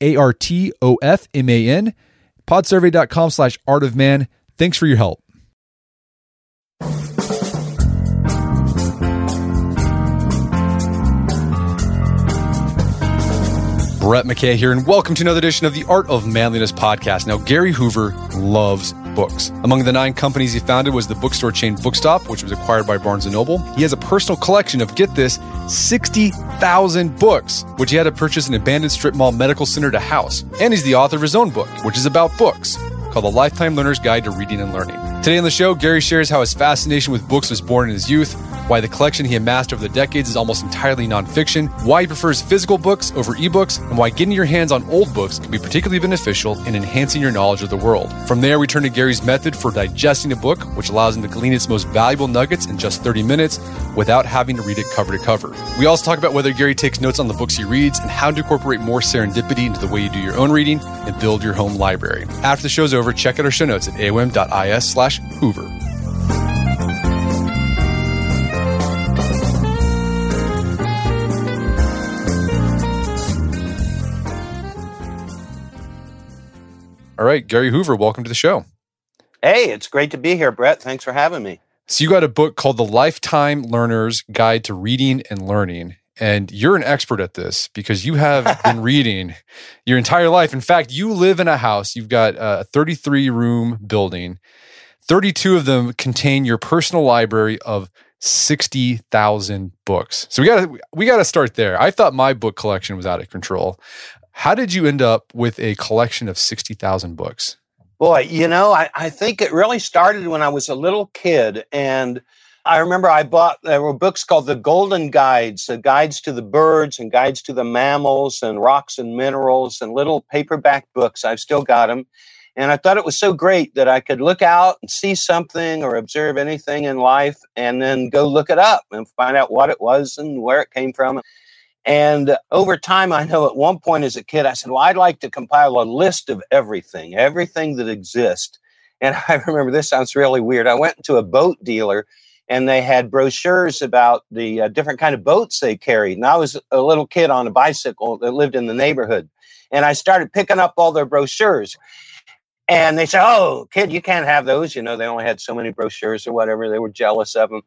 A R T O F M A N, podsurvey.com slash art of man. Thanks for your help. Brett McKay here, and welcome to another edition of the Art of Manliness podcast. Now, Gary Hoover loves books. Among the nine companies he founded was the bookstore chain Bookstop, which was acquired by Barnes & Noble. He has a personal collection of, get this, 60,000 books, which he had to purchase an abandoned strip mall medical center to house. And he's the author of his own book, which is about books, called The Lifetime Learner's Guide to Reading and Learning. Today on the show, Gary shares how his fascination with books was born in his youth, why the collection he amassed over the decades is almost entirely nonfiction, why he prefers physical books over ebooks, and why getting your hands on old books can be particularly beneficial in enhancing your knowledge of the world. From there, we turn to Gary's method for digesting a book, which allows him to glean its most valuable nuggets in just 30 minutes without having to read it cover to cover. We also talk about whether Gary takes notes on the books he reads and how to incorporate more serendipity into the way you do your own reading and build your home library. After the show's over, check out our show notes at aom.is slash Hoover. All right, Gary Hoover, welcome to the show. Hey, it's great to be here, Brett. Thanks for having me. So, you got a book called The Lifetime Learner's Guide to Reading and Learning. And you're an expert at this because you have been reading your entire life. In fact, you live in a house, you've got a 33 room building. 32 of them contain your personal library of 60,000 books. So we got to we got to start there. I thought my book collection was out of control. How did you end up with a collection of 60,000 books? Boy, you know, I, I think it really started when I was a little kid. And I remember I bought, there were books called the Golden Guides, the guides to the birds and guides to the mammals and rocks and minerals and little paperback books. I've still got them. And I thought it was so great that I could look out and see something or observe anything in life and then go look it up and find out what it was and where it came from. And over time, I know at one point as a kid, I said, Well, I'd like to compile a list of everything, everything that exists. And I remember this sounds really weird. I went to a boat dealer and they had brochures about the uh, different kind of boats they carried. And I was a little kid on a bicycle that lived in the neighborhood. And I started picking up all their brochures. And they said, Oh, kid, you can't have those. You know, they only had so many brochures or whatever. They were jealous of them.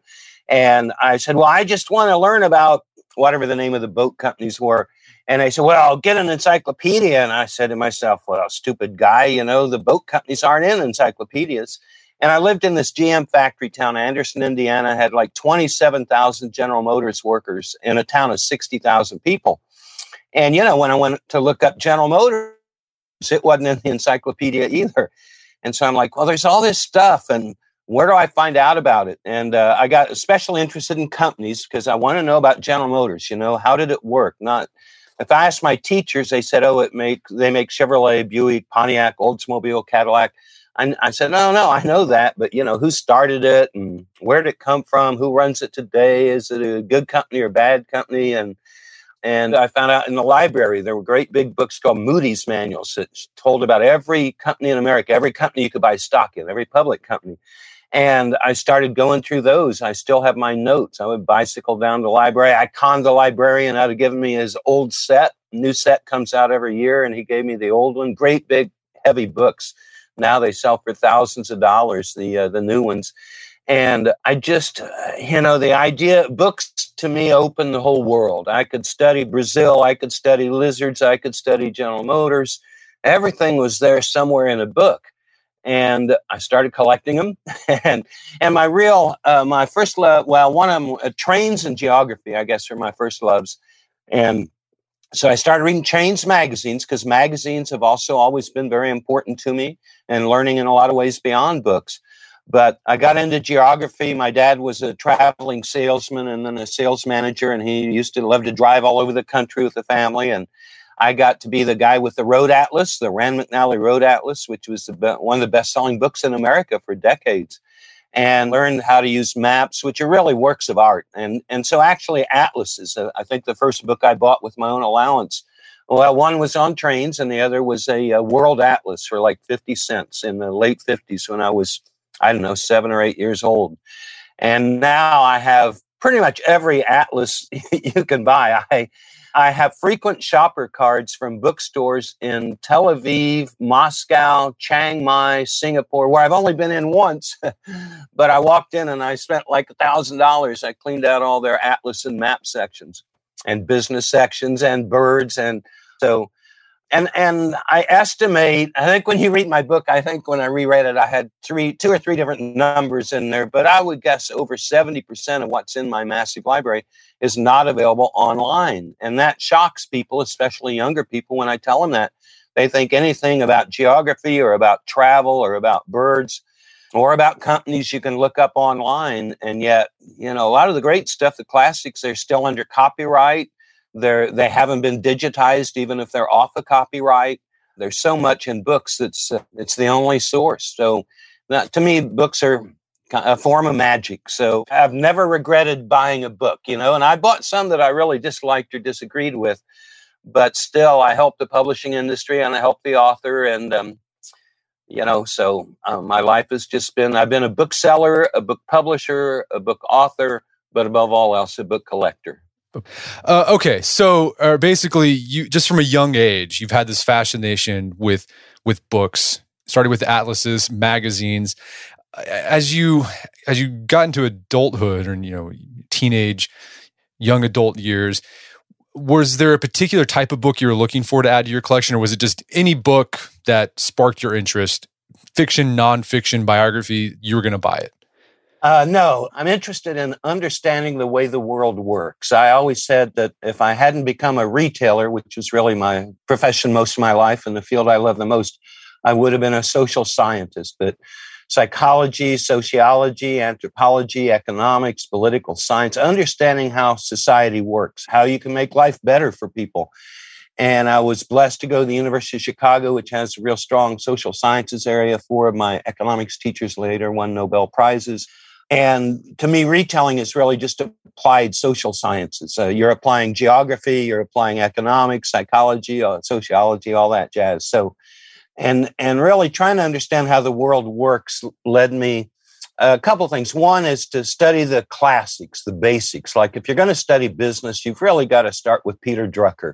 And I said, Well, I just want to learn about whatever the name of the boat companies were. And they said, Well, I'll get an encyclopedia. And I said to myself, Well, stupid guy, you know, the boat companies aren't in encyclopedias. And I lived in this GM factory town, Anderson, Indiana, had like 27,000 General Motors workers in a town of 60,000 people. And, you know, when I went to look up General Motors, it wasn't in the encyclopedia either. And so I'm like, well, there's all this stuff. And where do I find out about it? And uh, I got especially interested in companies because I want to know about General Motors. You know, how did it work? Not if I asked my teachers, they said, "Oh, it make they make Chevrolet, Buick, Pontiac, Oldsmobile, Cadillac." I, I said, "No, no, I know that, but you know, who started it and where did it come from? Who runs it today? Is it a good company or bad company?" And and I found out in the library there were great big books called Moody's manuals that told about every company in America, every company you could buy stock in, every public company. And I started going through those. I still have my notes. I would bicycle down to the library. I conned the librarian out of giving me his old set. New set comes out every year, and he gave me the old one. Great big, heavy books. Now they sell for thousands of dollars. The uh, the new ones. And I just, uh, you know, the idea, books to me open the whole world. I could study Brazil, I could study lizards, I could study General Motors, everything was there somewhere in a book. And I started collecting them. and and my real, uh, my first love, well, one of them, uh, trains and geography, I guess, are my first loves. And so I started reading Trains magazines because magazines have also always been very important to me and learning in a lot of ways beyond books. But I got into geography. My dad was a traveling salesman and then a sales manager, and he used to love to drive all over the country with the family. And I got to be the guy with the Road Atlas, the Rand McNally Road Atlas, which was the, one of the best selling books in America for decades, and learned how to use maps, which are really works of art. And, and so, actually, atlases, uh, I think the first book I bought with my own allowance. Well, one was on trains, and the other was a, a world atlas for like 50 cents in the late 50s when I was I don't know, seven or eight years old. And now I have pretty much every atlas you can buy. I I have frequent shopper cards from bookstores in Tel Aviv, Moscow, Chiang Mai, Singapore, where I've only been in once. but I walked in and I spent like a thousand dollars. I cleaned out all their atlas and map sections and business sections and birds. And so and and I estimate. I think when you read my book, I think when I reread it, I had three, two or three different numbers in there. But I would guess over seventy percent of what's in my massive library is not available online, and that shocks people, especially younger people. When I tell them that, they think anything about geography or about travel or about birds or about companies you can look up online. And yet, you know, a lot of the great stuff, the classics, they're still under copyright they're they haven't been digitized, even if they're off a copyright. There's so much in books that's uh, it's the only source. So, that, to me, books are a form of magic. So I've never regretted buying a book, you know, and I bought some that I really disliked or disagreed with, but still I helped the publishing industry and I helped the author. And, um, you know, so um, my life has just been, I've been a bookseller, a book publisher, a book author, but above all else, a book collector. Uh, okay, so uh, basically, you just from a young age, you've had this fascination with with books. Started with atlases, magazines. As you as you got into adulthood or you know teenage, young adult years, was there a particular type of book you were looking for to add to your collection, or was it just any book that sparked your interest, fiction, nonfiction, biography? You were going to buy it. Uh, no, I'm interested in understanding the way the world works. I always said that if I hadn't become a retailer, which was really my profession most of my life and the field I love the most, I would have been a social scientist. But psychology, sociology, anthropology, economics, political science, understanding how society works, how you can make life better for people. And I was blessed to go to the University of Chicago, which has a real strong social sciences area. Four of my economics teachers later won Nobel Prizes. And to me, retelling is really just applied social sciences. So you're applying geography, you're applying economics, psychology, uh, sociology, all that jazz. So, and and really trying to understand how the world works led me a couple things. One is to study the classics, the basics. Like if you're going to study business, you've really got to start with Peter Drucker,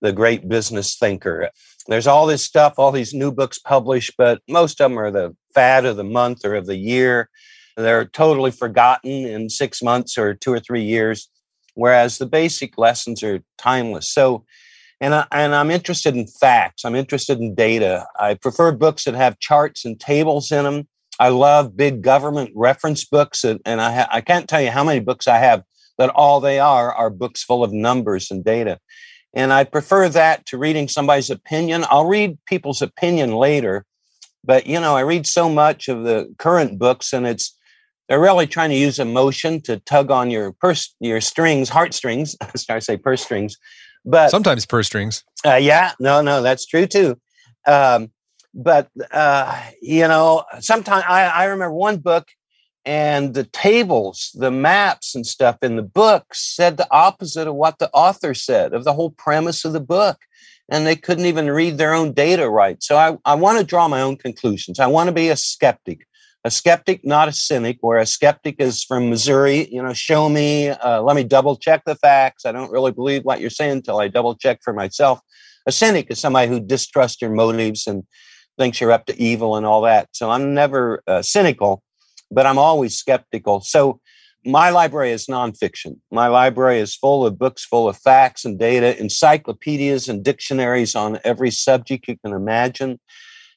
the great business thinker. There's all this stuff, all these new books published, but most of them are the fad of the month or of the year they're totally forgotten in six months or two or three years, whereas the basic lessons are timeless. So, and, I, and I'm interested in facts. I'm interested in data. I prefer books that have charts and tables in them. I love big government reference books, and, and I, ha- I can't tell you how many books I have that all they are are books full of numbers and data. And I prefer that to reading somebody's opinion. I'll read people's opinion later, but you know, I read so much of the current books, and it's they're really trying to use emotion to tug on your purse, your strings, heartstrings. I say purse strings, but sometimes purse strings. Uh, yeah, no, no, that's true too. Um, but uh, you know, sometimes I, I remember one book, and the tables, the maps, and stuff in the book said the opposite of what the author said of the whole premise of the book. And they couldn't even read their own data right. So I, I want to draw my own conclusions. I want to be a skeptic a skeptic, not a cynic, where a skeptic is from Missouri, you know, show me, uh, let me double check the facts. I don't really believe what you're saying until I double check for myself. A cynic is somebody who distrusts your motives and thinks you're up to evil and all that. So I'm never uh, cynical, but I'm always skeptical. So my library is nonfiction. My library is full of books full of facts and data, encyclopedias and dictionaries on every subject you can imagine.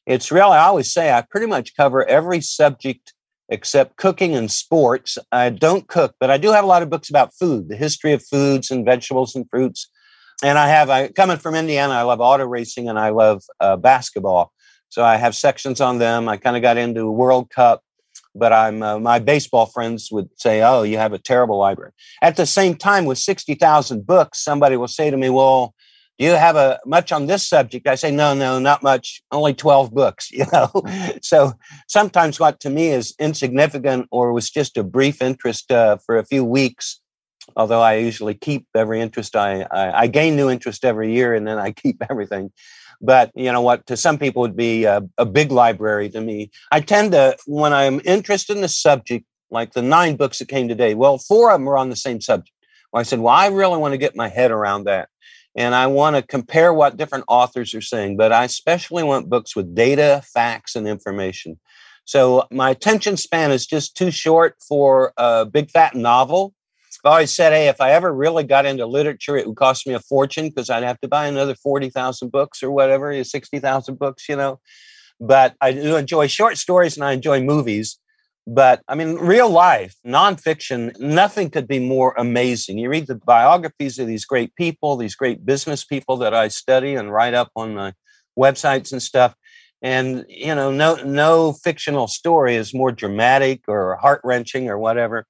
It's really, I always say, I pretty much cover every subject except cooking and sports. I don't cook, but I do have a lot of books about food, the history of foods and vegetables and fruits. And I have, I coming from Indiana, I love auto racing and I love uh, basketball. So I have sections on them. I kind of got into World Cup but I'm uh, my baseball friends would say, "Oh, you have a terrible library." At the same time, with sixty thousand books, somebody will say to me, "Well, do you have a much on this subject?" I say, "No, no, not much. Only twelve books." You know, so sometimes what to me is insignificant or was just a brief interest uh, for a few weeks. Although I usually keep every interest, I, I I gain new interest every year, and then I keep everything. But you know what? To some people, would be a, a big library. To me, I tend to when I'm interested in a subject, like the nine books that came today. Well, four of them are on the same subject. Well, I said, well, I really want to get my head around that. And I want to compare what different authors are saying, but I especially want books with data, facts, and information. So my attention span is just too short for a big fat novel. I've always said, hey, if I ever really got into literature, it would cost me a fortune because I'd have to buy another 40,000 books or whatever, 60,000 books, you know. But I do enjoy short stories and I enjoy movies. But I mean, real life, nonfiction, nothing could be more amazing. You read the biographies of these great people, these great business people that I study and write up on my websites and stuff. And you know, no no fictional story is more dramatic or heart wrenching or whatever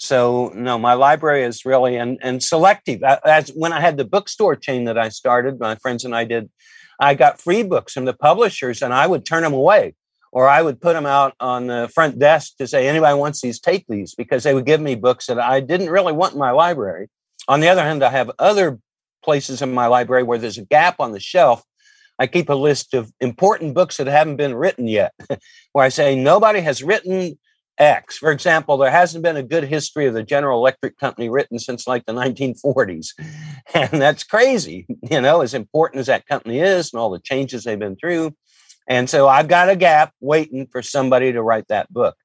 so no, my library is really and and selective. As when I had the bookstore chain that I started, my friends and I did, I got free books from the publishers, and I would turn them away, or I would put them out on the front desk to say anybody wants these, take these, because they would give me books that I didn't really want in my library. On the other hand, I have other places in my library where there's a gap on the shelf. I keep a list of important books that haven't been written yet, where I say nobody has written X. For example, there hasn't been a good history of the General Electric Company written since like the 1940s. And that's crazy, you know, as important as that company is and all the changes they've been through. And so I've got a gap waiting for somebody to write that book.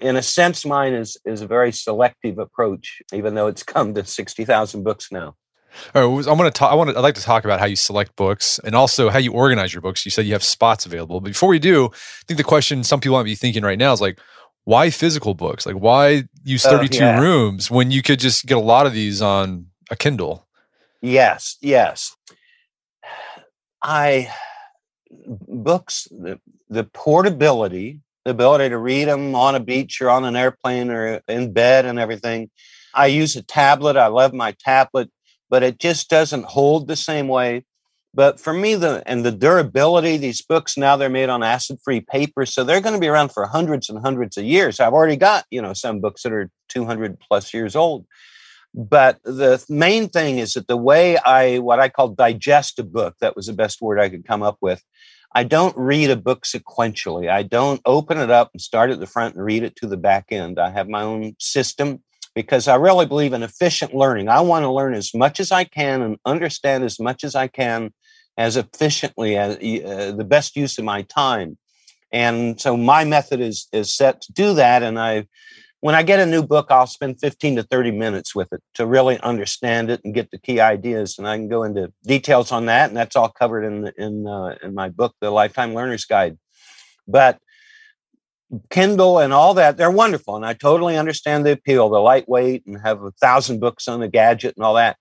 In a sense, mine is, is a very selective approach, even though it's come to 60,000 books now. All right, I want to talk. I want to. I'd like to talk about how you select books and also how you organize your books. You said you have spots available. But before we do, I think the question some people might be thinking right now is like, why physical books? Like, why use 32 yeah. rooms when you could just get a lot of these on a Kindle? Yes, yes. I, books, the, the portability, the ability to read them on a beach or on an airplane or in bed and everything. I use a tablet. I love my tablet, but it just doesn't hold the same way. But for me, the and the durability, these books now they're made on acid-free paper, so they're going to be around for hundreds and hundreds of years. I've already got you know some books that are 200 plus years old. But the main thing is that the way I what I call digest a book, that was the best word I could come up with. I don't read a book sequentially. I don't open it up and start at the front and read it to the back end. I have my own system because I really believe in efficient learning. I want to learn as much as I can and understand as much as I can as efficiently as uh, the best use of my time. And so my method is is set to do that. And I, when I get a new book, I'll spend 15 to 30 minutes with it to really understand it and get the key ideas. And I can go into details on that, and that's all covered in in uh, in my book, The Lifetime Learner's Guide. But Kindle and all that, they're wonderful. And I totally understand the appeal, the lightweight and have a thousand books on the gadget and all that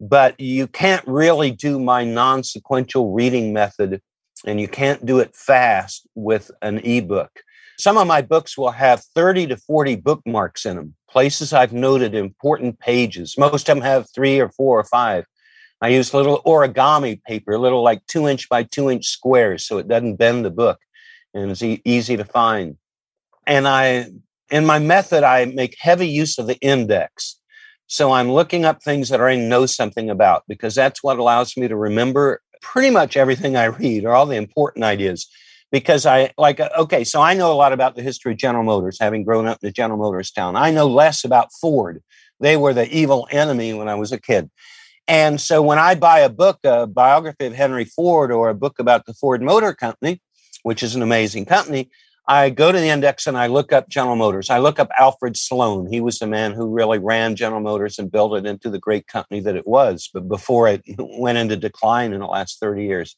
but you can't really do my non sequential reading method and you can't do it fast with an ebook. Some of my books will have 30 to 40 bookmarks in them, places I've noted important pages. Most of them have three or four or five. I use little origami paper, little like two inch by two inch squares, so it doesn't bend the book and it's e- easy to find. And I, in my method, I make heavy use of the index. So I'm looking up things that I know something about because that's what allows me to remember pretty much everything I read or all the important ideas. Because I like, uh, okay, so I know a lot about the history of General Motors, having grown up in the General Motors town. I know less about Ford. They were the evil enemy when I was a kid. And so when I buy a book, a biography of Henry Ford or a book about the Ford Motor Company, which is an amazing company, I go to the index and I look up General Motors. I look up Alfred Sloan. He was the man who really ran General Motors and built it into the great company that it was, but before it went into decline in the last 30 years.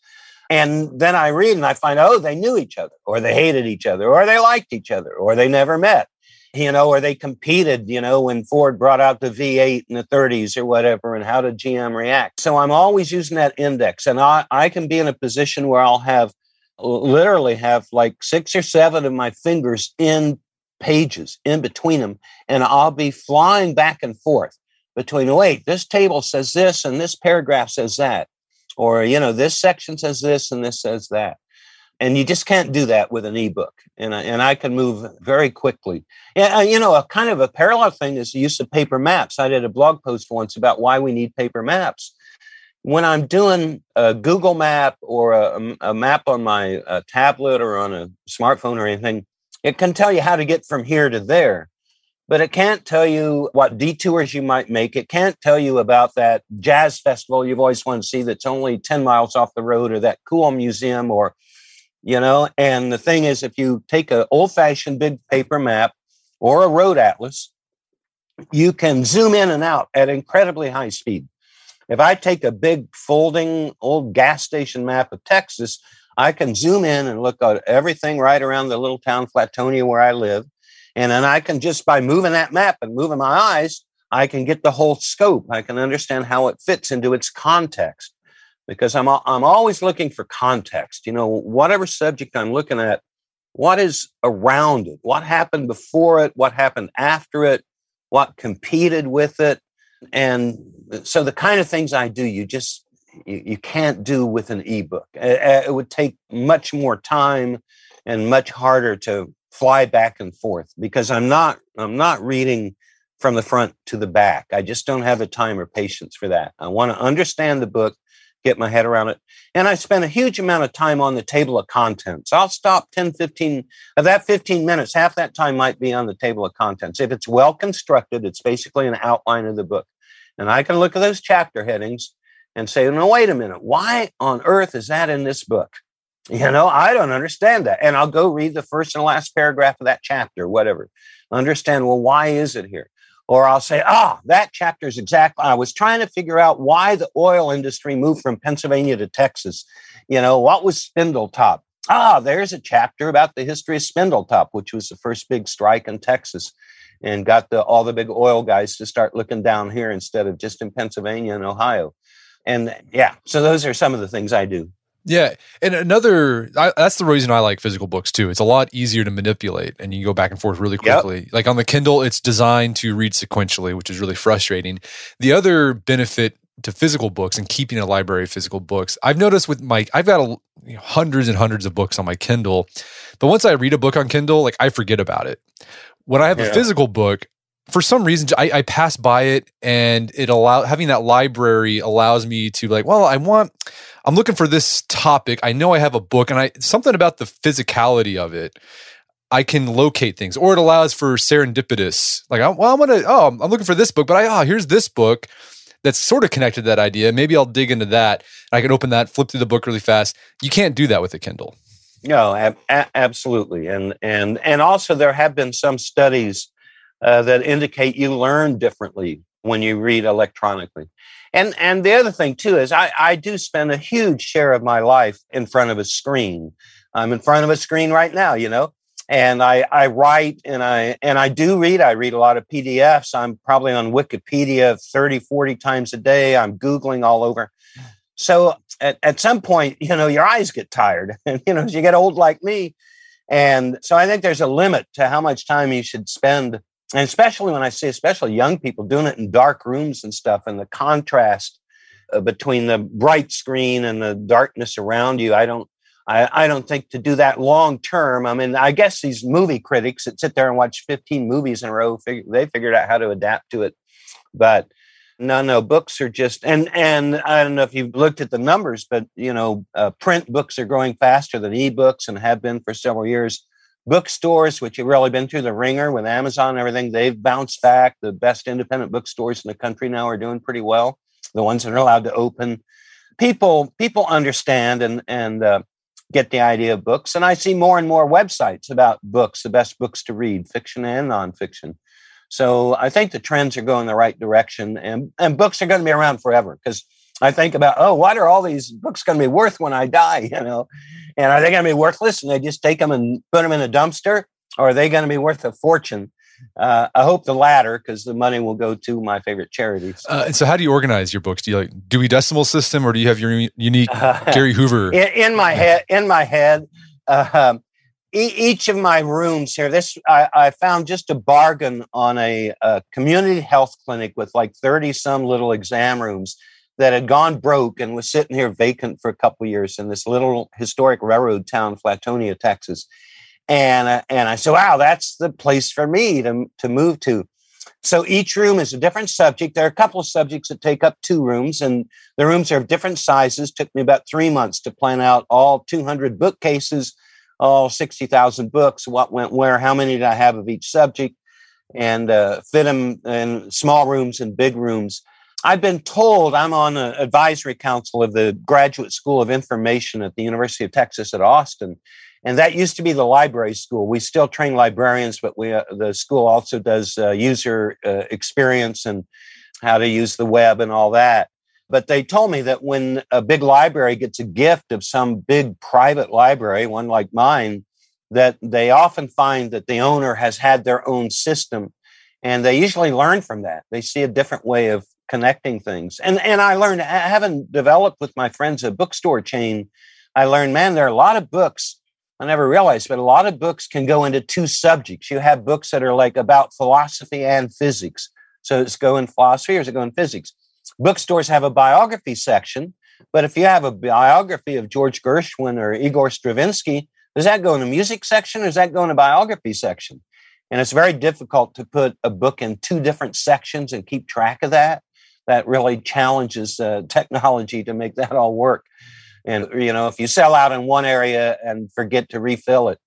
And then I read and I find, oh, they knew each other, or they hated each other, or they liked each other, or they never met, you know, or they competed, you know, when Ford brought out the V8 in the 30s or whatever, and how did GM react? So I'm always using that index, and I, I can be in a position where I'll have literally have like six or seven of my fingers in pages in between them, and I'll be flying back and forth between, wait, this table says this and this paragraph says that, or, you know, this section says this and this says that. And you just can't do that with an ebook. And I, and I can move very quickly. Yeah, you know, a kind of a parallel thing is the use of paper maps. I did a blog post once about why we need paper maps when I'm doing a Google map or a, a map on my uh, tablet or on a smartphone or anything, it can tell you how to get from here to there, but it can't tell you what detours you might make. It can't tell you about that jazz festival you've always wanted to see that's only 10 miles off the road or that cool museum or, you know, and the thing is, if you take an old fashioned big paper map or a road atlas, you can zoom in and out at incredibly high speed if I take a big folding old gas station map of Texas, I can zoom in and look at everything right around the little town Flatonia where I live. And then I can just by moving that map and moving my eyes, I can get the whole scope. I can understand how it fits into its context because I'm, I'm always looking for context. You know, whatever subject I'm looking at, what is around it? What happened before it? What happened after it? What competed with it? And so the kind of things I do, you just you, you can't do with an ebook. It, it would take much more time and much harder to fly back and forth because I'm not I'm not reading from the front to the back. I just don't have the time or patience for that. I want to understand the book, get my head around it. And I spend a huge amount of time on the table of contents. I'll stop 10, 15 of that 15 minutes, half that time might be on the table of contents. If it's well constructed, it's basically an outline of the book. And I can look at those chapter headings and say, no, wait a minute. Why on earth is that in this book? You know, I don't understand that. And I'll go read the first and last paragraph of that chapter, whatever. Understand, well, why is it here? Or I'll say, ah, that chapter is exactly, I was trying to figure out why the oil industry moved from Pennsylvania to Texas. You know, what was Spindletop? Ah, there's a chapter about the history of Spindletop, which was the first big strike in Texas and got the all the big oil guys to start looking down here instead of just in Pennsylvania and Ohio. And yeah, so those are some of the things I do. Yeah, and another I, that's the reason I like physical books too. It's a lot easier to manipulate, and you can go back and forth really quickly. Yep. Like on the Kindle, it's designed to read sequentially, which is really frustrating. The other benefit to physical books and keeping a library of physical books, I've noticed with my I've got a, you know, hundreds and hundreds of books on my Kindle, but once I read a book on Kindle, like I forget about it when I have yeah. a physical book, for some reason I, I, pass by it and it allow having that library allows me to like well i want i'm looking for this topic. I know i have a book and i something about the physicality of it i can locate things. Or it allows for serendipitous like oh, well i'm gonna oh i'm looking for this book but i oh here's this book that's sort of connected to that idea. Maybe i'll dig into that. I can open that flip through the book really fast. You can't do that with a kindle. No, ab- absolutely, and and and also there have been some studies uh, that indicate you learn differently when you read electronically. And and the other thing too is I, I do spend a huge share of my life in front of a screen. I'm in front of a screen right now, you know, and I, I write and I and I do read. I read a lot of PDFs. I'm probably on Wikipedia 30, 40 times a day. I'm Googling all over. So at, at some point, you know, your eyes get tired, and you know, as you get old like me. And so I think there's a limit to how much time you should spend, and especially when I see, especially young people doing it in dark rooms and stuff, and the contrast uh, between the bright screen and the darkness around you. I don't, I, I don't think to do that long term. I mean, I guess these movie critics that sit there and watch 15 movies in a row, figure, they figured out how to adapt to it. But no, no, books are just and and I don't know if you've looked at the numbers, but you know, uh, print books are growing faster than ebooks and have been for several years. Bookstores, which have really been through the wringer with Amazon and everything, they've bounced back. The best independent bookstores in the country now are doing pretty well. The ones that are allowed to open, people people understand and and uh, get the idea of books. And I see more and more websites about books, the best books to read, fiction and nonfiction. So I think the trends are going the right direction, and, and books are going to be around forever because I think about, oh, what are all these books going to be worth when I die? You know, and are they going to be worthless and they just take them and put them in a dumpster, or are they going to be worth a fortune? Uh, I hope the latter because the money will go to my favorite charities. Uh, and so, how do you organize your books? Do you like Dewey Decimal System, or do you have your unique Gary Hoover? In, in, my head, in my head, uh, each of my rooms here. This I, I found just a bargain on a, a community health clinic with like thirty some little exam rooms that had gone broke and was sitting here vacant for a couple years in this little historic railroad town, Flatonia, Texas. And uh, and I said, wow, that's the place for me to to move to. So each room is a different subject. There are a couple of subjects that take up two rooms, and the rooms are of different sizes. Took me about three months to plan out all 200 bookcases, all 60,000 books, what went where, how many did I have of each subject, and uh, fit them in small rooms and big rooms. I've been told I'm on an advisory council of the Graduate School of Information at the University of Texas at Austin. And that used to be the library school. We still train librarians, but we uh, the school also does uh, user uh, experience and how to use the web and all that. But they told me that when a big library gets a gift of some big private library, one like mine, that they often find that the owner has had their own system and they usually learn from that. They see a different way of connecting things. And and I learned having developed with my friends a bookstore chain, I learned, man, there are a lot of books. I never realized, but a lot of books can go into two subjects. You have books that are like about philosophy and physics. So it's go in philosophy or is it go in physics? Bookstores have a biography section, but if you have a biography of George Gershwin or Igor Stravinsky, does that go in the music section or does that go in a biography section? And it's very difficult to put a book in two different sections and keep track of that that really challenges technology to make that all work. And you know, if you sell out in one area and forget to refill it,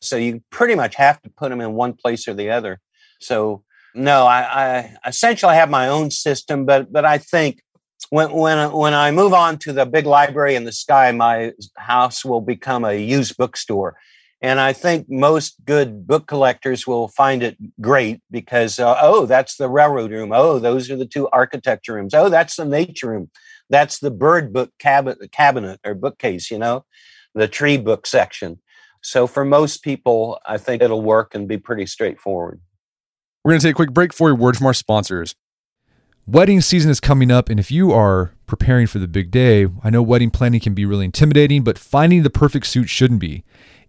so you pretty much have to put them in one place or the other. So no, I, I essentially have my own system, but but I think when when when I move on to the big library in the sky, my house will become a used bookstore. And I think most good book collectors will find it great because, uh, oh, that's the railroad room. Oh, those are the two architecture rooms. Oh, that's the nature room. That's the bird book cabinet, cabinet or bookcase, you know, the tree book section. So for most people, I think it'll work and be pretty straightforward. We're going to take a quick break for a word from our sponsors. Wedding season is coming up, and if you are preparing for the big day, I know wedding planning can be really intimidating, but finding the perfect suit shouldn't be.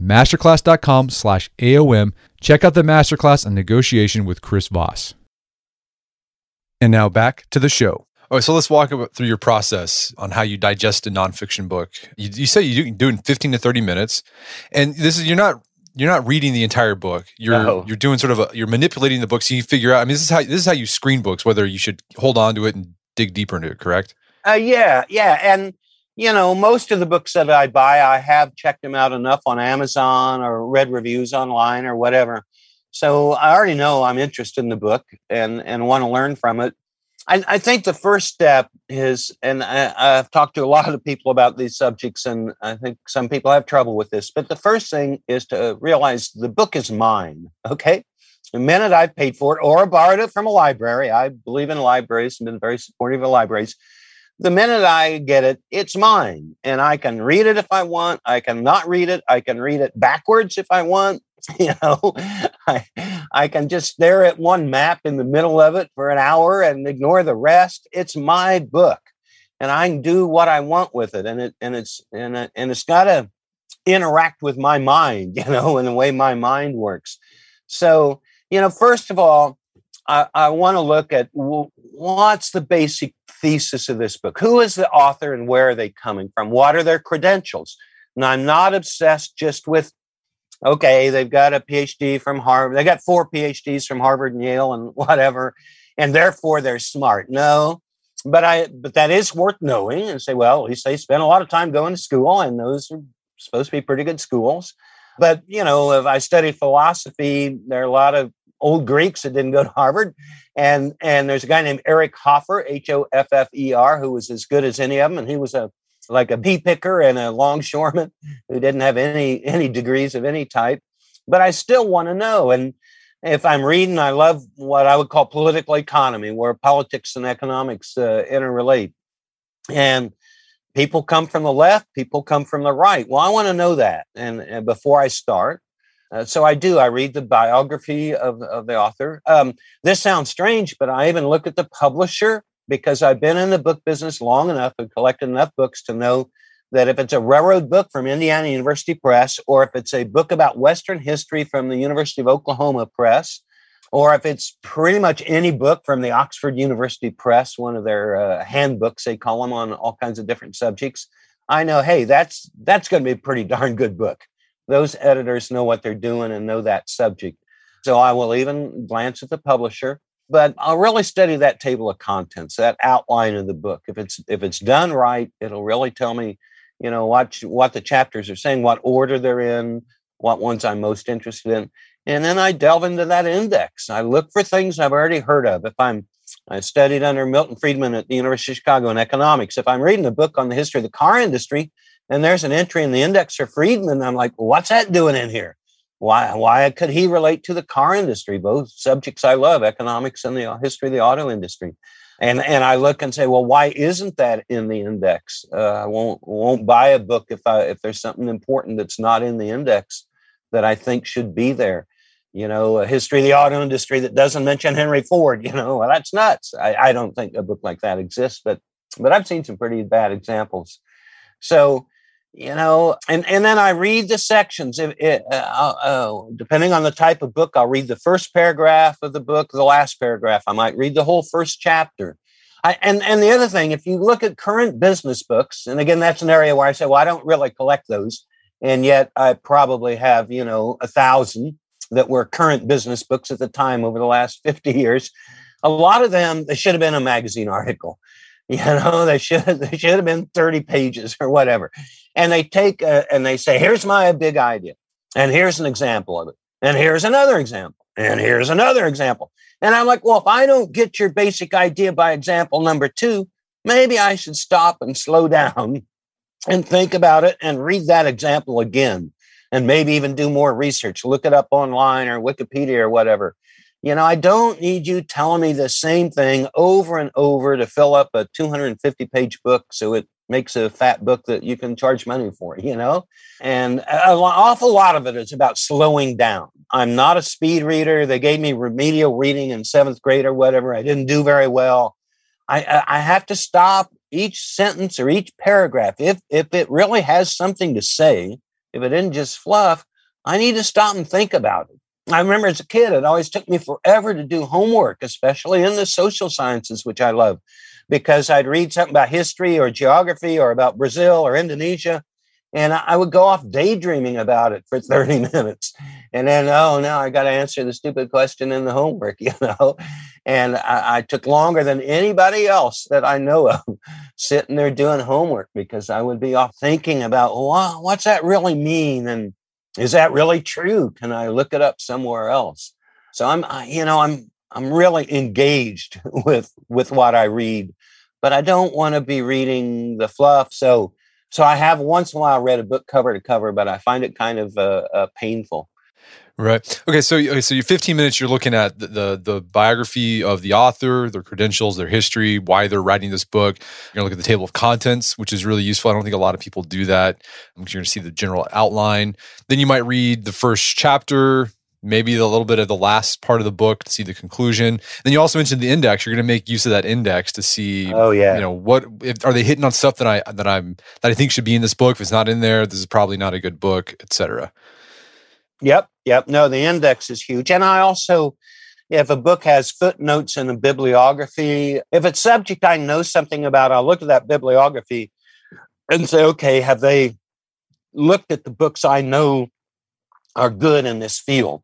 masterclass.com slash AOM. Check out the masterclass on negotiation with Chris Voss. And now back to the show. All right, so let's walk through your process on how you digest a nonfiction book. You, you say you do it in 15 to 30 minutes. And this is, you're not you're not reading the entire book. You're no. you're doing sort of a, you're manipulating the book so you figure out. I mean, this is how this is how you screen books, whether you should hold on to it and dig deeper into it. Correct? Uh, yeah, yeah, and you know, most of the books that I buy, I have checked them out enough on Amazon or read reviews online or whatever. So I already know I'm interested in the book and, and want to learn from it. I, I think the first step is, and I, I've talked to a lot of people about these subjects, and I think some people have trouble with this, but the first thing is to realize the book is mine. Okay. The minute I've paid for it or borrowed it from a library, I believe in libraries and been very supportive of libraries the minute I get it, it's mine. And I can read it if I want. I can not read it. I can read it backwards if I want. You know, I, I can just stare at one map in the middle of it for an hour and ignore the rest. It's my book. And I can do what I want with it. And it and it's and it, and it's gotta interact with my mind, you know, in the way my mind works. So, you know, first of all, I, I want to look at what's the basic thesis of this book? Who is the author and where are they coming from? What are their credentials? And I'm not obsessed just with, okay, they've got a PhD from Harvard, they got four PhDs from Harvard and Yale and whatever, and therefore they're smart. No, but I but that is worth knowing and say, well, at least they spent a lot of time going to school, and those are supposed to be pretty good schools. But you know, if I study philosophy, there are a lot of old Greeks that didn't go to Harvard. And and there's a guy named Eric Hoffer, H O F F E R, who was as good as any of them, and he was a like a bee picker and a longshoreman who didn't have any any degrees of any type. But I still want to know. And if I'm reading, I love what I would call political economy, where politics and economics uh, interrelate. And people come from the left, people come from the right. Well, I want to know that. And, and before I start, uh, so I do. I read the biography of, of the author. Um, this sounds strange, but I even look at the publisher because I've been in the book business long enough and collected enough books to know that if it's a railroad book from Indiana University Press, or if it's a book about Western history from the University of Oklahoma Press, or if it's pretty much any book from the Oxford University Press, one of their uh, handbooks, they call them on all kinds of different subjects. I know, hey, that's that's going to be a pretty darn good book those editors know what they're doing and know that subject. So I will even glance at the publisher, but I'll really study that table of contents, that outline of the book. If it's if it's done right, it'll really tell me, you know, what what the chapters are saying, what order they're in, what ones I'm most interested in. And then I delve into that index. I look for things I've already heard of. If I'm I studied under Milton Friedman at the University of Chicago in economics. If I'm reading a book on the history of the car industry and there's an entry in the index for Friedman, I'm like, what's that doing in here? Why, why could he relate to the car industry? Both subjects I love, economics and the history of the auto industry. And, and I look and say, well, why isn't that in the index? Uh, I won't, won't buy a book if, I, if there's something important that's not in the index that I think should be there you know, a history of the auto industry that doesn't mention Henry Ford, you know, well, that's nuts. I, I don't think a book like that exists, but but I've seen some pretty bad examples. So, you know, and and then I read the sections. If it, uh, uh, depending on the type of book, I'll read the first paragraph of the book, the last paragraph. I might read the whole first chapter. I, and and the other thing, if you look at current business books, and again, that's an area where I say, well, I don't really collect those, and yet I probably have, you know, a thousand that were current business books at the time over the last 50 years a lot of them they should have been a magazine article you know they should they should have been 30 pages or whatever and they take and they say here's my big idea and here's an example of it and here's another example and here's another example and i'm like well if i don't get your basic idea by example number two maybe i should stop and slow down and think about it and read that example again and maybe even do more research. Look it up online or Wikipedia or whatever. You know, I don't need you telling me the same thing over and over to fill up a 250 page book so it makes a fat book that you can charge money for, you know? And an awful lot of it is about slowing down. I'm not a speed reader. They gave me remedial reading in seventh grade or whatever. I didn't do very well. I, I have to stop each sentence or each paragraph. If, if it really has something to say, if it isn't just fluff, I need to stop and think about it. I remember as a kid, it always took me forever to do homework, especially in the social sciences, which I love, because I'd read something about history or geography or about Brazil or Indonesia, and I would go off daydreaming about it for 30 minutes. And then, oh, now I got to answer the stupid question in the homework, you know? And I, I, took longer than anybody else that I know of sitting there doing homework because I would be off thinking about, well, what's that really mean? And is that really true? Can I look it up somewhere else? So I'm, you know, I'm, I'm really engaged with, with what I read, but I don't want to be reading the fluff. So, so I have once in a while read a book cover to cover, but I find it kind of uh, uh, painful. Right. Okay. So, okay, so you 15 minutes. You're looking at the, the, the biography of the author, their credentials, their history, why they're writing this book. You're gonna look at the table of contents, which is really useful. I don't think a lot of people do that. You're gonna see the general outline. Then you might read the first chapter, maybe a little bit of the last part of the book to see the conclusion. Then you also mentioned the index. You're going to make use of that index to see. Oh yeah. You know what? If, are they hitting on stuff that I that I'm that I think should be in this book? If it's not in there, this is probably not a good book, etc. Yep, yep. No, the index is huge. And I also, if a book has footnotes and a bibliography, if it's subject I know something about, I'll look at that bibliography and say, okay, have they looked at the books I know are good in this field?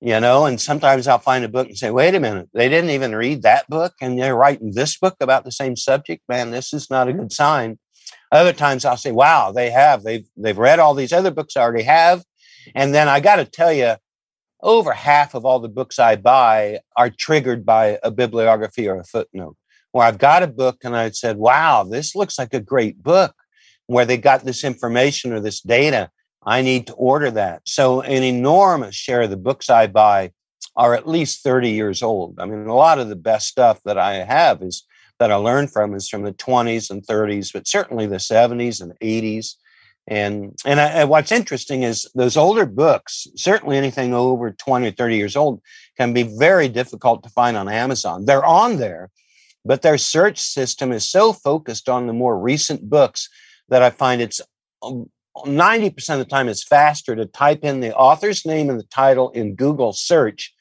You know, and sometimes I'll find a book and say, wait a minute, they didn't even read that book and they're writing this book about the same subject. Man, this is not a good sign. Other times I'll say, wow, they have. They've they've read all these other books I already have and then I got to tell you, over half of all the books I buy are triggered by a bibliography or a footnote. Where I've got a book and I said, wow, this looks like a great book, where they got this information or this data. I need to order that. So, an enormous share of the books I buy are at least 30 years old. I mean, a lot of the best stuff that I have is that I learned from is from the 20s and 30s, but certainly the 70s and 80s. And and I, what's interesting is those older books, certainly anything over 20 or 30 years old, can be very difficult to find on Amazon. They're on there, but their search system is so focused on the more recent books that I find it's 90% um, of the time it's faster to type in the author's name and the title in Google search.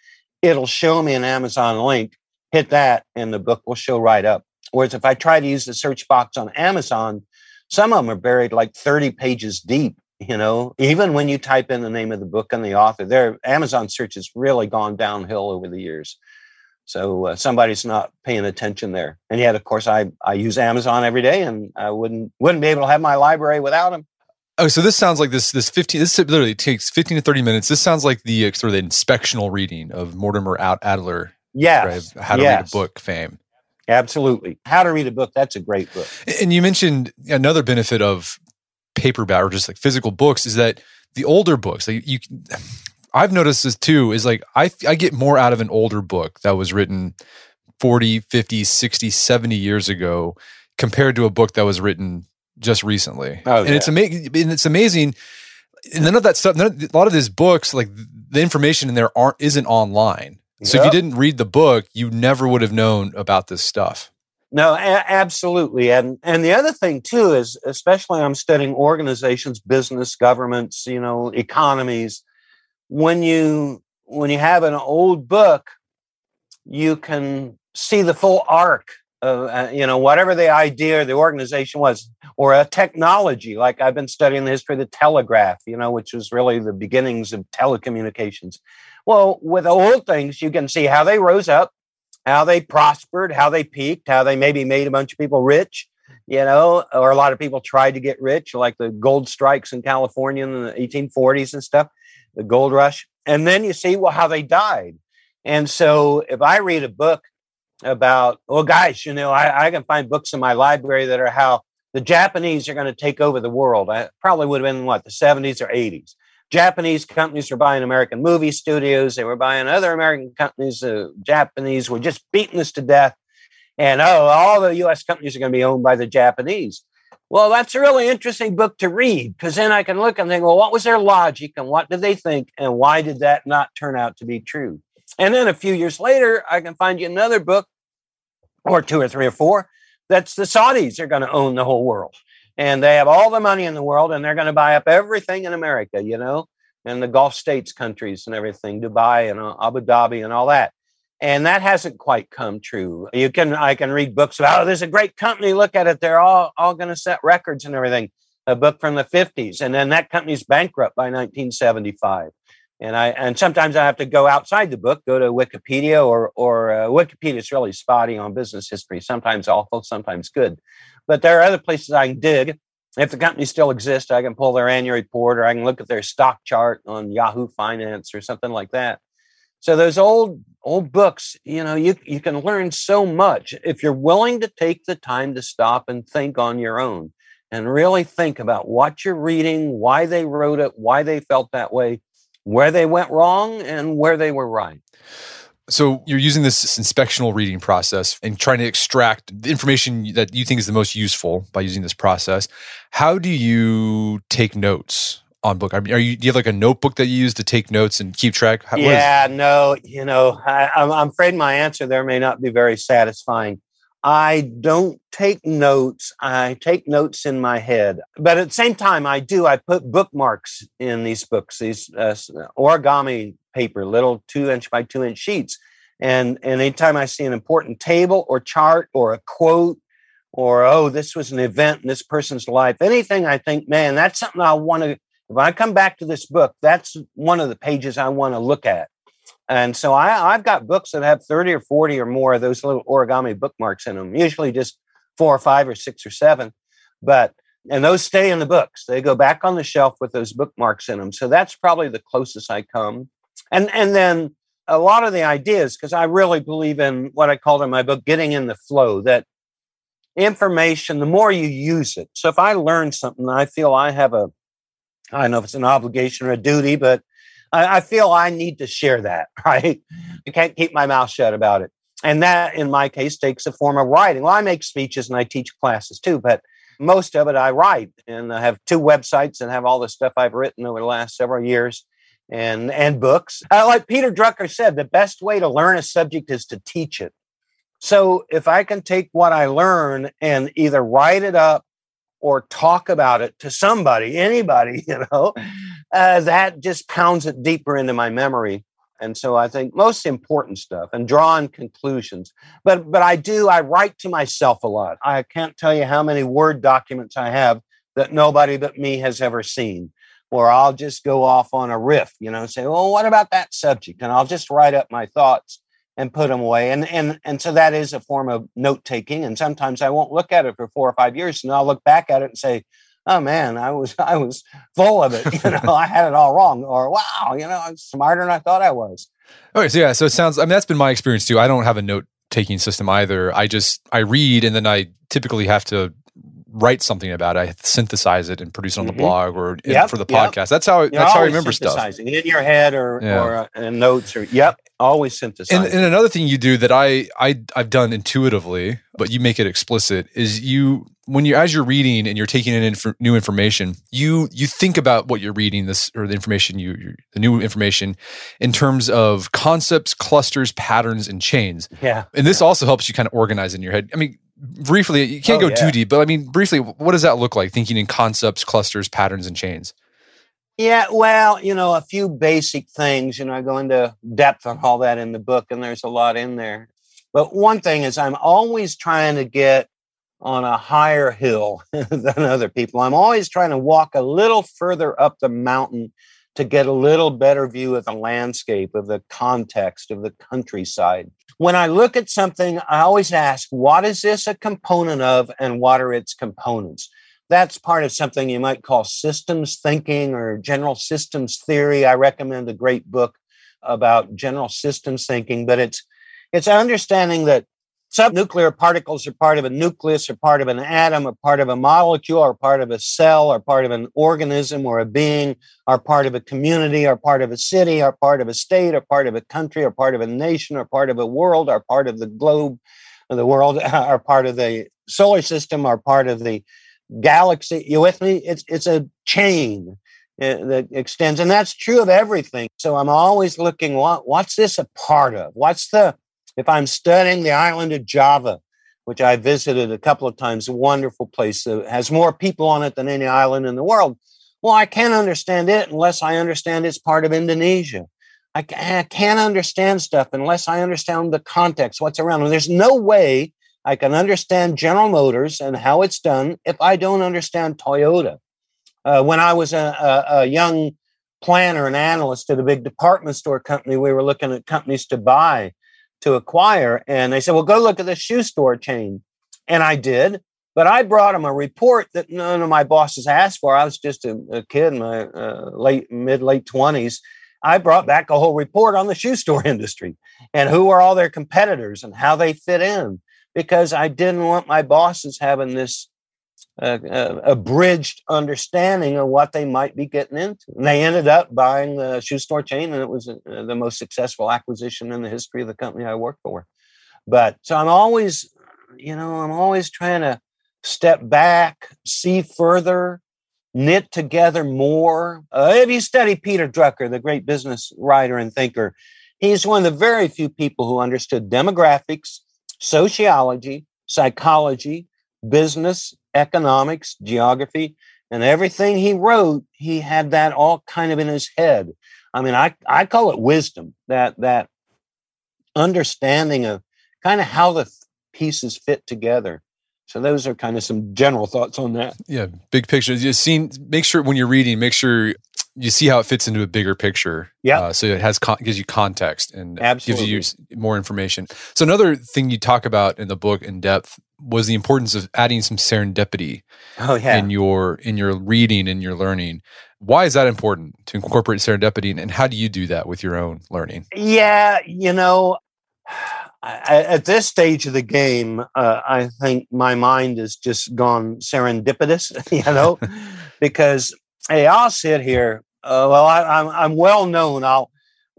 It'll show me an Amazon link, hit that, and the book will show right up. Whereas if I try to use the search box on Amazon, some of them are buried like 30 pages deep You know, even when you type in the name of the book and the author, their Amazon search has really gone downhill over the years. So uh, somebody's not paying attention there. And yet, of course, I, I use Amazon every day, and I wouldn't wouldn't be able to have my library without them. Oh, so this sounds like this this fifteen. This literally takes fifteen to thirty minutes. This sounds like the uh, sort of the inspectional reading of Mortimer out Adler. Yes, right? how to yes. read a book fame. Absolutely, how to read a book. That's a great book. And you mentioned another benefit of paperback or just like physical books is that the older books, like you, I've noticed this too, is like I, I get more out of an older book that was written 40, 50, 60, 70 years ago compared to a book that was written just recently. Oh, and yeah. it's amazing. And it's amazing. And none of that stuff, none of, a lot of these books, like the information in there aren't isn't online. So if you didn't read the book, you never would have known about this stuff. No, a- absolutely. And and the other thing too is, especially I'm studying organizations, business, governments, you know, economies. When you when you have an old book, you can see the full arc of uh, you know whatever the idea or the organization was, or a technology. Like I've been studying the history of the telegraph, you know, which was really the beginnings of telecommunications. Well, with old things, you can see how they rose up, how they prospered, how they peaked, how they maybe made a bunch of people rich, you know, or a lot of people tried to get rich, like the gold strikes in California in the 1840s and stuff, the gold rush. And then you see, well, how they died. And so if I read a book about, well, guys, you know, I, I can find books in my library that are how the Japanese are going to take over the world. I probably would have been what, the 70s or 80s. Japanese companies were buying American movie studios. They were buying other American companies. Uh, Japanese were just beating us to death. And oh, all the US companies are going to be owned by the Japanese. Well, that's a really interesting book to read because then I can look and think, well, what was their logic and what did they think and why did that not turn out to be true? And then a few years later, I can find you another book or two or three or four that's the Saudis are going to own the whole world and they have all the money in the world and they're going to buy up everything in America, you know, and the Gulf states countries and everything, Dubai and uh, Abu Dhabi and all that. And that hasn't quite come true. You can I can read books about oh, there's a great company. Look at it; they're all all going to set records and everything. A book from the 50s, and then that company's bankrupt by 1975. And I and sometimes I have to go outside the book, go to Wikipedia or or uh, Wikipedia is really spotty on business history. Sometimes awful, sometimes good. But there are other places I can dig. If the company still exists, I can pull their annual report or I can look at their stock chart on Yahoo Finance or something like that. So those old old books, you know, you you can learn so much if you're willing to take the time to stop and think on your own and really think about what you're reading, why they wrote it, why they felt that way, where they went wrong and where they were right. So you're using this inspectional reading process and trying to extract the information that you think is the most useful by using this process. How do you take notes on book? I mean, are you do you have like a notebook that you use to take notes and keep track? How, what is- yeah, no, you know, I, I'm, I'm afraid my answer there may not be very satisfying. I don't take notes. I take notes in my head, but at the same time, I do. I put bookmarks in these books, these uh, origami paper, little two inch by two inch sheets, and and anytime I see an important table or chart or a quote or oh, this was an event in this person's life, anything I think, man, that's something I want to. If I come back to this book, that's one of the pages I want to look at. And so I, I've got books that have 30 or 40 or more of those little origami bookmarks in them, usually just four or five or six or seven. But, and those stay in the books. They go back on the shelf with those bookmarks in them. So that's probably the closest I come. And, and then a lot of the ideas, because I really believe in what I called in my book, getting in the flow, that information, the more you use it. So if I learn something, I feel I have a, I don't know if it's an obligation or a duty, but I, I feel I need to share that, right? I can't keep my mouth shut about it. And that, in my case, takes a form of writing. Well, I make speeches and I teach classes too, but most of it I write. And I have two websites and have all the stuff I've written over the last several years and, and books. Uh, like Peter Drucker said, the best way to learn a subject is to teach it. So if I can take what I learn and either write it up or talk about it to somebody, anybody, you know, uh, that just pounds it deeper into my memory. And so I think most important stuff and drawing conclusions. But but I do I write to myself a lot. I can't tell you how many word documents I have that nobody but me has ever seen. Or I'll just go off on a riff, you know, say, well, what about that subject? And I'll just write up my thoughts and put them away. And and and so that is a form of note taking. And sometimes I won't look at it for four or five years, and I'll look back at it and say, "Oh man, I was I was full of it. You know, I had it all wrong." Or, "Wow, you know, I'm smarter than I thought I was." Okay, so yeah, so it sounds. I mean, that's been my experience too. I don't have a note taking system either. I just I read, and then I typically have to write something about it. I synthesize it and produce it on the mm-hmm. blog or yep, for the podcast. Yep. That's how You're that's how I remember stuff. Synthesizing in your head or yeah. or uh, notes or yep, always synthesize. And, and, another thing you do that I I I've done intuitively, but you make it explicit is you when you as you're reading and you're taking in inf- new information, you you think about what you're reading this or the information you the new information in terms of concepts, clusters, patterns, and chains. Yeah, and this also helps you kind of organize in your head. I mean, briefly, you can't oh, go yeah. too deep, but I mean, briefly, what does that look like? Thinking in concepts, clusters, patterns, and chains. Yeah, well, you know, a few basic things. You know, I go into depth on all that in the book, and there's a lot in there. But one thing is, I'm always trying to get on a higher hill than other people. I'm always trying to walk a little further up the mountain to get a little better view of the landscape, of the context, of the countryside. When I look at something, I always ask, what is this a component of and what are its components? That's part of something you might call systems thinking or general systems theory. I recommend a great book about general systems thinking, but it's it's understanding that Subnuclear particles are part of a nucleus, or part of an atom, or part of a molecule, or part of a cell, or part of an organism or a being, are part of a community, or part of a city, or part of a state, or part of a country, or part of a nation, or part of a world, or part of the globe, or the world, are part of the solar system, or part of the galaxy. You with me? It's it's a chain uh, that extends, and that's true of everything. So I'm always looking what what's this a part of? What's the if I'm studying the island of Java, which I visited a couple of times, a wonderful place that has more people on it than any island in the world. Well, I can't understand it unless I understand it's part of Indonesia. I can't understand stuff unless I understand the context, what's around. And there's no way I can understand General Motors and how it's done if I don't understand Toyota. Uh, when I was a, a, a young planner and analyst at a big department store company, we were looking at companies to buy to acquire. And they said, well, go look at the shoe store chain. And I did. But I brought them a report that none of my bosses asked for. I was just a, a kid in my uh, late, mid, late 20s. I brought back a whole report on the shoe store industry and who are all their competitors and how they fit in because I didn't want my bosses having this a abridged understanding of what they might be getting into. And they ended up buying the shoe store chain, and it was uh, the most successful acquisition in the history of the company I worked for. But so I'm always, you know, I'm always trying to step back, see further, knit together more. Uh, if you study Peter Drucker, the great business writer and thinker, he's one of the very few people who understood demographics, sociology, psychology, business, economics, geography, and everything he wrote, he had that all kind of in his head. I mean, I, I call it wisdom, that that understanding of kind of how the pieces fit together. So those are kind of some general thoughts on that. Yeah, big picture. You seen make sure when you're reading, make sure you see how it fits into a bigger picture. Yeah. Uh, so it has con- gives you context and Absolutely. gives you more information. So another thing you talk about in the book in depth was the importance of adding some serendipity. Oh yeah. In your in your reading and your learning. Why is that important to incorporate serendipity, and how do you do that with your own learning? Yeah, you know, I, at this stage of the game, uh, I think my mind has just gone serendipitous. You know, because hey, I'll sit here. Uh, well, I, I'm I'm well known. I'll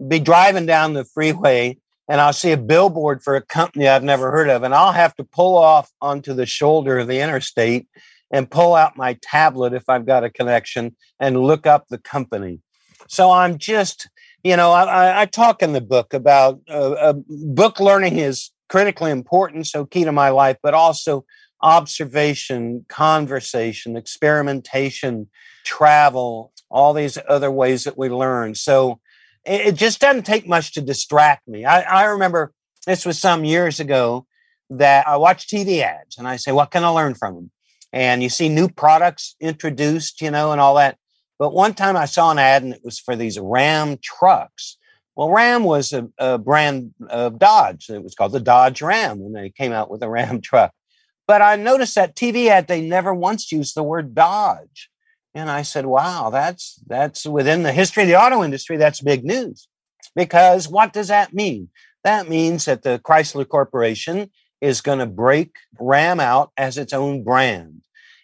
be driving down the freeway and I'll see a billboard for a company I've never heard of, and I'll have to pull off onto the shoulder of the interstate and pull out my tablet if I've got a connection and look up the company. So I'm just, you know, I, I talk in the book about uh, uh, book learning is critically important, so key to my life, but also observation, conversation, experimentation, travel, all these other ways that we learn. So it just doesn't take much to distract me. I, I remember this was some years ago that I watch TV ads and I say, what can I learn from them? And you see new products introduced, you know, and all that. But one time I saw an ad and it was for these Ram trucks. Well, Ram was a, a brand of Dodge. It was called the Dodge Ram when they came out with a Ram truck. But I noticed that TV ad, they never once used the word Dodge. And I said, wow, that's that's within the history of the auto industry, that's big news. Because what does that mean? That means that the Chrysler Corporation is going to break Ram out as its own brand.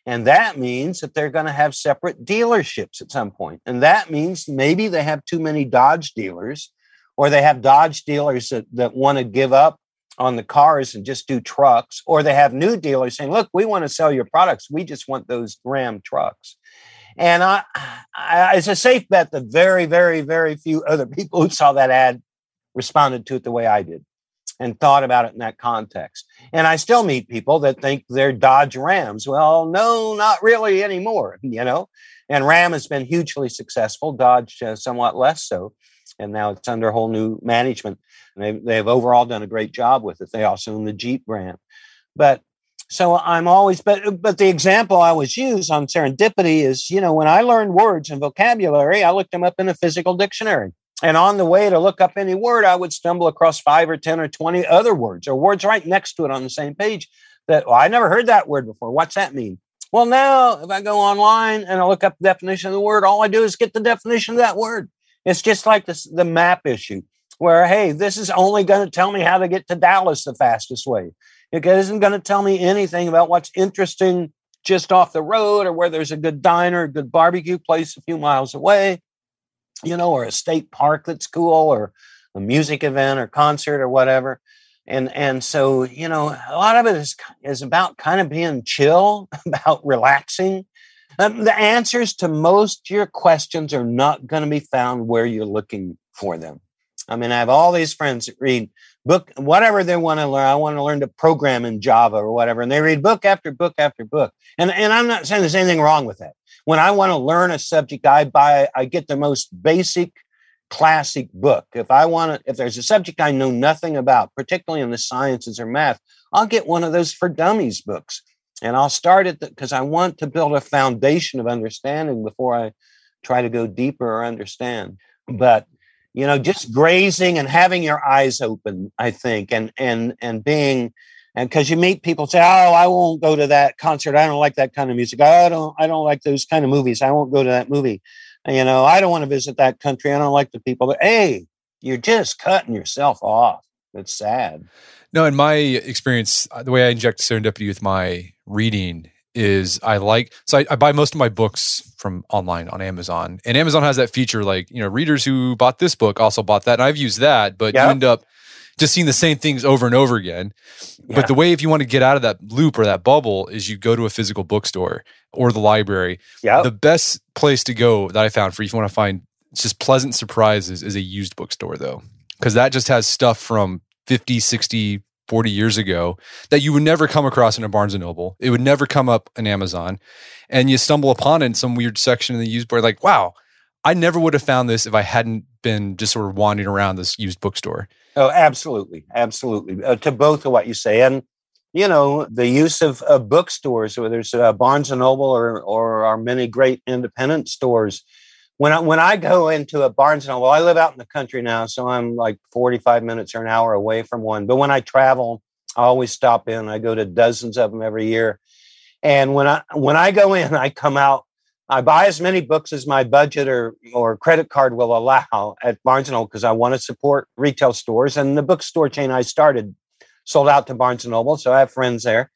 And that means that they're going to have separate dealerships at some point. And that means maybe they have too many Dodge dealers, or they have Dodge dealers that, that want to give up on the cars and just do trucks, or they have new dealers saying, look, we want to sell your products. We just want those Ram trucks. And I, I, it's a safe bet that very, very, very few other people who saw that ad responded to it the way I did and thought about it in that context. And I still meet people that think they're Dodge Rams. Well, no, not really anymore, you know. And Ram has been hugely successful, Dodge uh, somewhat less so. And now it's under whole new management. And they've, they've overall done a great job with it. They also own the Jeep brand. But so I'm always, but but the example I always use on serendipity is, you know, when I learned words and vocabulary, I looked them up in a physical dictionary. And on the way to look up any word, I would stumble across five or 10 or 20 other words or words right next to it on the same page that, well, I never heard that word before. What's that mean? Well, now if I go online and I look up the definition of the word, all I do is get the definition of that word. It's just like this, the map issue where, hey, this is only going to tell me how to get to Dallas the fastest way. It isn't going to tell me anything about what's interesting just off the road or where there's a good diner, a good barbecue place a few miles away, you know, or a state park that's cool or a music event or concert or whatever. And and so, you know, a lot of it is is about kind of being chill, about relaxing. Um, the answers to most your questions are not going to be found where you're looking for them. I mean, I have all these friends that read book, whatever they want to learn. I want to learn to program in Java or whatever. And they read book after book after book. And, and I'm not saying there's anything wrong with that. When I want to learn a subject, I buy, I get the most basic classic book. If I want to, if there's a subject I know nothing about, particularly in the sciences or math, I'll get one of those for dummies books. And I'll start it because I want to build a foundation of understanding before I try to go deeper or understand. But you know just grazing and having your eyes open i think and and and being and because you meet people say oh i won't go to that concert. I don't like that kind of music. I don't i don't like those kind of movies. I won't go to that movie. You know i don't want to visit that country. I don't like the people. But hey you're just cutting yourself off. It's sad. No in my experience uh, the way i inject serendipity with my reading is I like so I, I, buy most of my books from online on Amazon, and Amazon has that feature like you know readers who bought this book also bought that, and I've used that, but yep. you end up just seeing the same things over and over again. Yeah. But the way if you want to get out of that loop or that bubble is you go to a physical bookstore or the library. Yeah, the best place to go that I found for if you want to find just pleasant surprises is a used bookstore though, because that just has stuff from 50, 60, 40 years ago that you would never come across in a Barnes and Noble. It would never come up in Amazon. And you stumble upon it in some weird section in the used book, like, wow, I never would have found this if I hadn't been just sort of wandering around this used bookstore. Oh, absolutely. Absolutely. Uh, to both of what you say. And, you know, the use of, bookstores, whether it's uh, Barnes and Noble or, or our many great independent stores, when I, when I go into a Barnes and Noble, I live out in the country now, so I'm like 45 minutes or an hour away from one. But when I travel, I always stop in. I go to dozens of them every year. And when I when I go in, I come out. I buy as many books as my budget or or credit card will allow at Barnes and Noble because I want to support retail stores. And the bookstore chain I started sold out to Barnes and Noble, so I have friends there.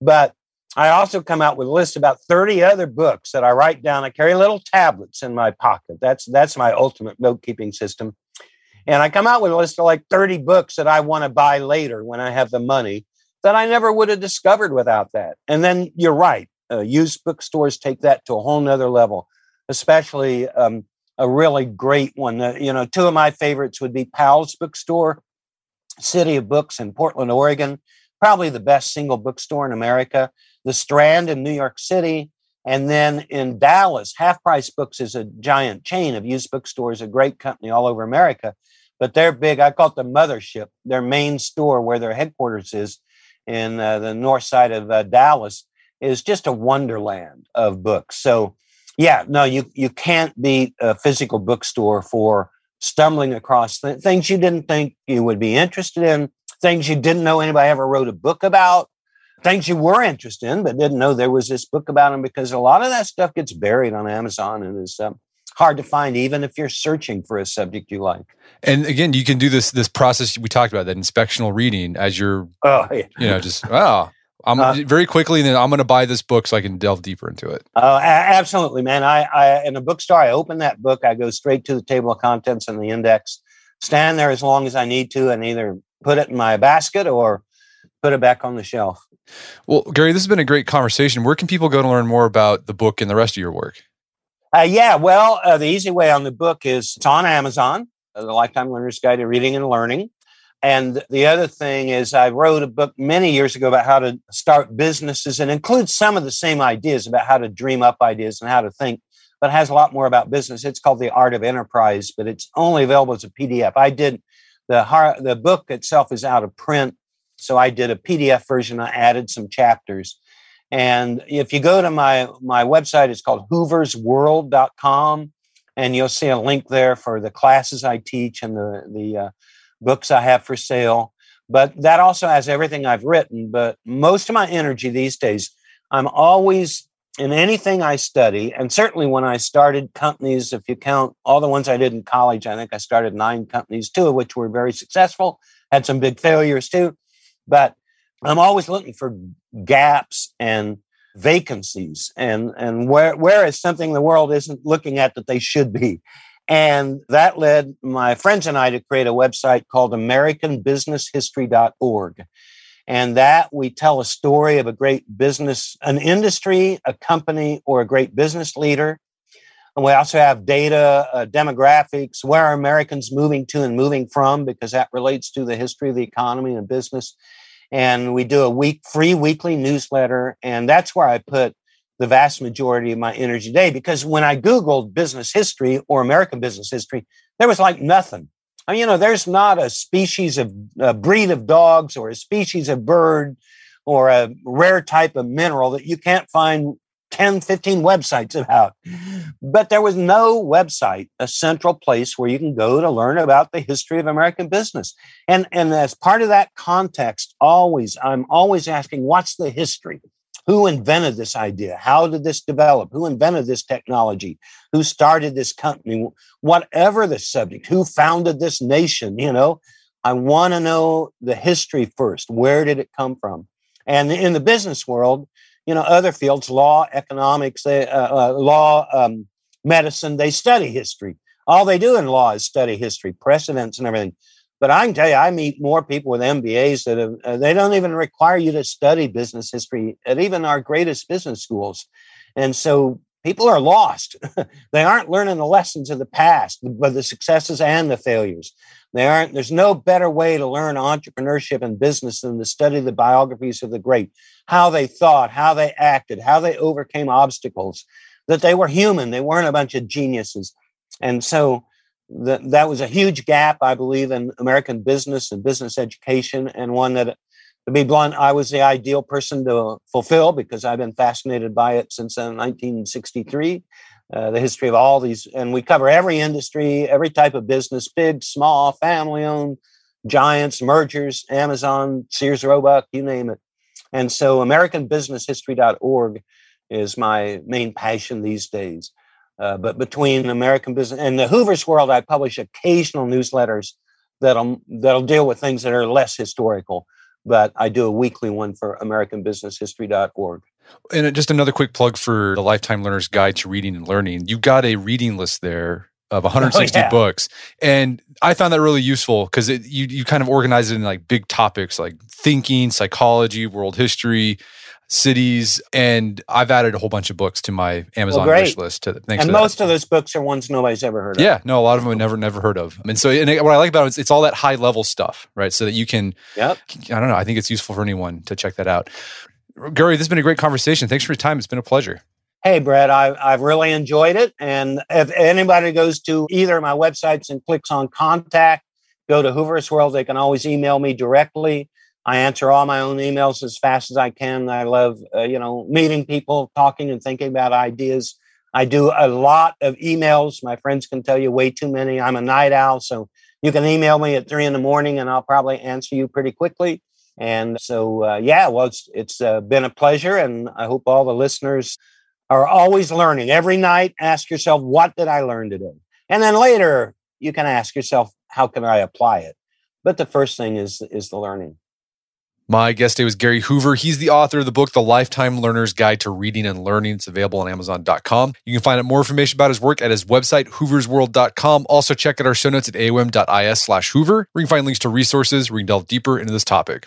But I also come out with a list about 30 other books that I write down. I carry little tablets in my pocket. That's that's my ultimate note keeping system. And I come out with a list of like 30 books that I want to buy later when I have the money that I never would have discovered without that. And then you're right. Uh, used bookstores take that to a whole nother level, especially um, a really great one. Uh, you know, two of my favorites would be Powell's Bookstore, City of Books in Portland, Oregon, probably the best single bookstore in America the Strand in New York City, and then in Dallas, Half Price Books is a giant chain of used bookstores, a great company all over America. But they're big. I call it the mothership. Their main store, where their headquarters is in uh, the north side of uh, Dallas, is just a wonderland of books. So Yeah, no, you you can't beat a physical bookstore for stumbling across th- things you didn't think you would be interested in, things you didn't know anybody ever wrote a book about, things you were interested in but didn't know there was this book about them because a lot of that stuff gets buried on Amazon and is um, hard to find even if you're searching for a subject you like. And again, you can do this this process we talked about that inspectional reading as you're, oh, yeah. you know, just oh, I'm uh, very quickly, and then I'm going to buy this book so I can delve deeper into it. Uh, absolutely, man. I, I in a bookstore, I open that book, I go straight to the table of contents and the index, stand there as long as I need to, and either put it in my basket or put it back on the shelf. Well, Gary, this has been a great conversation. Where can people go to learn more about the book and the rest of your work? Uh, yeah, well, uh, the easy way on the book is it's on Amazon, uh, The Lifetime Learner's Guide to Reading and Learning. And the other thing is, I wrote a book many years ago about how to start businesses and includes some of the same ideas about how to dream up ideas and how to think, but has a lot more about business. It's called The Art of Enterprise, but it's only available as a PDF. I did the the book itself is out of print, so I did a PDF version. I added some chapters. And if you go to my my website, it's called hooversworld.com, and you'll see a link there for the classes I teach and the the uh, books I have for sale. But that also has everything I've written. But most of my energy these days, I'm always in anything I study, and certainly when I started companies, if you count all the ones I did in college, I think I started nine companies, two of which were very successful, had some big failures too. But I'm always looking for gaps and vacancies and and where where is something the world isn't looking at that they should be and that led my friends and I to create a website called AmericanBusinessHistory.org. And that we tell a story of a great business, an industry, a company, or a great business leader. And we also have data, uh, demographics, where are Americans moving to and moving from, because that relates to the history of the economy and business. And we do a week free weekly newsletter. And that's where I put the vast majority of my energy today because when I Googled business history or American business history, there was like nothing. I mean, you know, there's not a species of a breed of dogs or a species of bird or a rare type of mineral that you can't find 10, 15 websites about. But there was no website, a central place where you can go to learn about the history of American business. And, and as part of that context, always, I'm always asking, what's the history? Who invented this idea? How did this develop? Who invented this technology? Who started this company? Whatever the subject, who founded this nation? You know, I want to know the history first. Where did it come from? And in the business world, you know, other fields, law, economics, uh, uh, law, um, medicine, they study history. All they do in law is study history, precedents, and everything. But I can tell you, I meet more people with MBAs that have, uh, they don't even require you to study business history at even our greatest business schools. And so people are lost. they aren't learning the lessons of the past, but the successes and the failures. They aren't, there's no better way to learn entrepreneurship and business than to study the biographies of the great, how they thought, how they acted, how they overcame obstacles, that they were human. They weren't a bunch of geniuses. And so that that was a huge gap, I believe, in American business and business education, and one that, to be blunt, I was the ideal person to fulfill because I've been fascinated by it since 1963. Uh, the history of all these, and we cover every industry, every type of business, big, small, family-owned, giants, mergers, Amazon, Sears, Roebuck, you name it. And so, AmericanBusinessHistory.org is my main passion these days. Uh, but between American business and the Hoover's World, I publish occasional newsletters that'll that'll deal with things that are less historical. But I do a weekly one for AmericanBusinessHistory.org. And just another quick plug for the Lifetime Learner's Guide to Reading and Learning. You got a reading list there of 160 oh, yeah. books, and I found that really useful because you you kind of organize it in like big topics like thinking, psychology, world history, cities, and I've added a whole bunch of books to my Amazon well, wish list. To, thanks and most that. of those books are ones nobody's ever heard of. Yeah, no, a lot of them I've never never heard of. And so, and what I like about it is it's all that high level stuff, right? So that you can. Yep. I don't know. I think it's useful for anyone to check that out. Gary, this has been a great conversation. Thanks for your time. It's been a pleasure. Hey, Brett, I, I've really enjoyed it. And if anybody goes to either of my websites and clicks on contact, go to Hoover's World, they can always email me directly. I answer all my own emails as fast as I can. I love, uh, you know, meeting people, talking and thinking about ideas. I do a lot of emails. My friends can tell you way too many. I'm a night owl, so you can email me at three in the morning and I'll probably answer you pretty quickly. And so, uh, yeah, well, it's, it's uh, been a pleasure. And I hope all the listeners are always learning. Every night, ask yourself, what did I learn today? And then later, you can ask yourself, how can I apply it? But the first thing is, is the learning. My guest today was Gary Hoover. He's the author of the book, The Lifetime Learner's Guide to Reading and Learning. It's available on Amazon.com. You can find out more information about his work at his website, hooversworld.com. Also, check out our show notes at aom.is slash hoover, where you can find links to resources where you can delve deeper into this topic.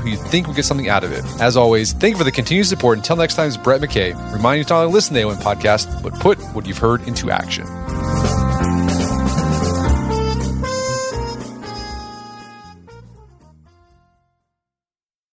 who you think will get something out of it. As always, thank you for the continued support. Until next time, it's Brett McKay, reminding you to not only listen to the AOM podcast, but put what you've heard into action.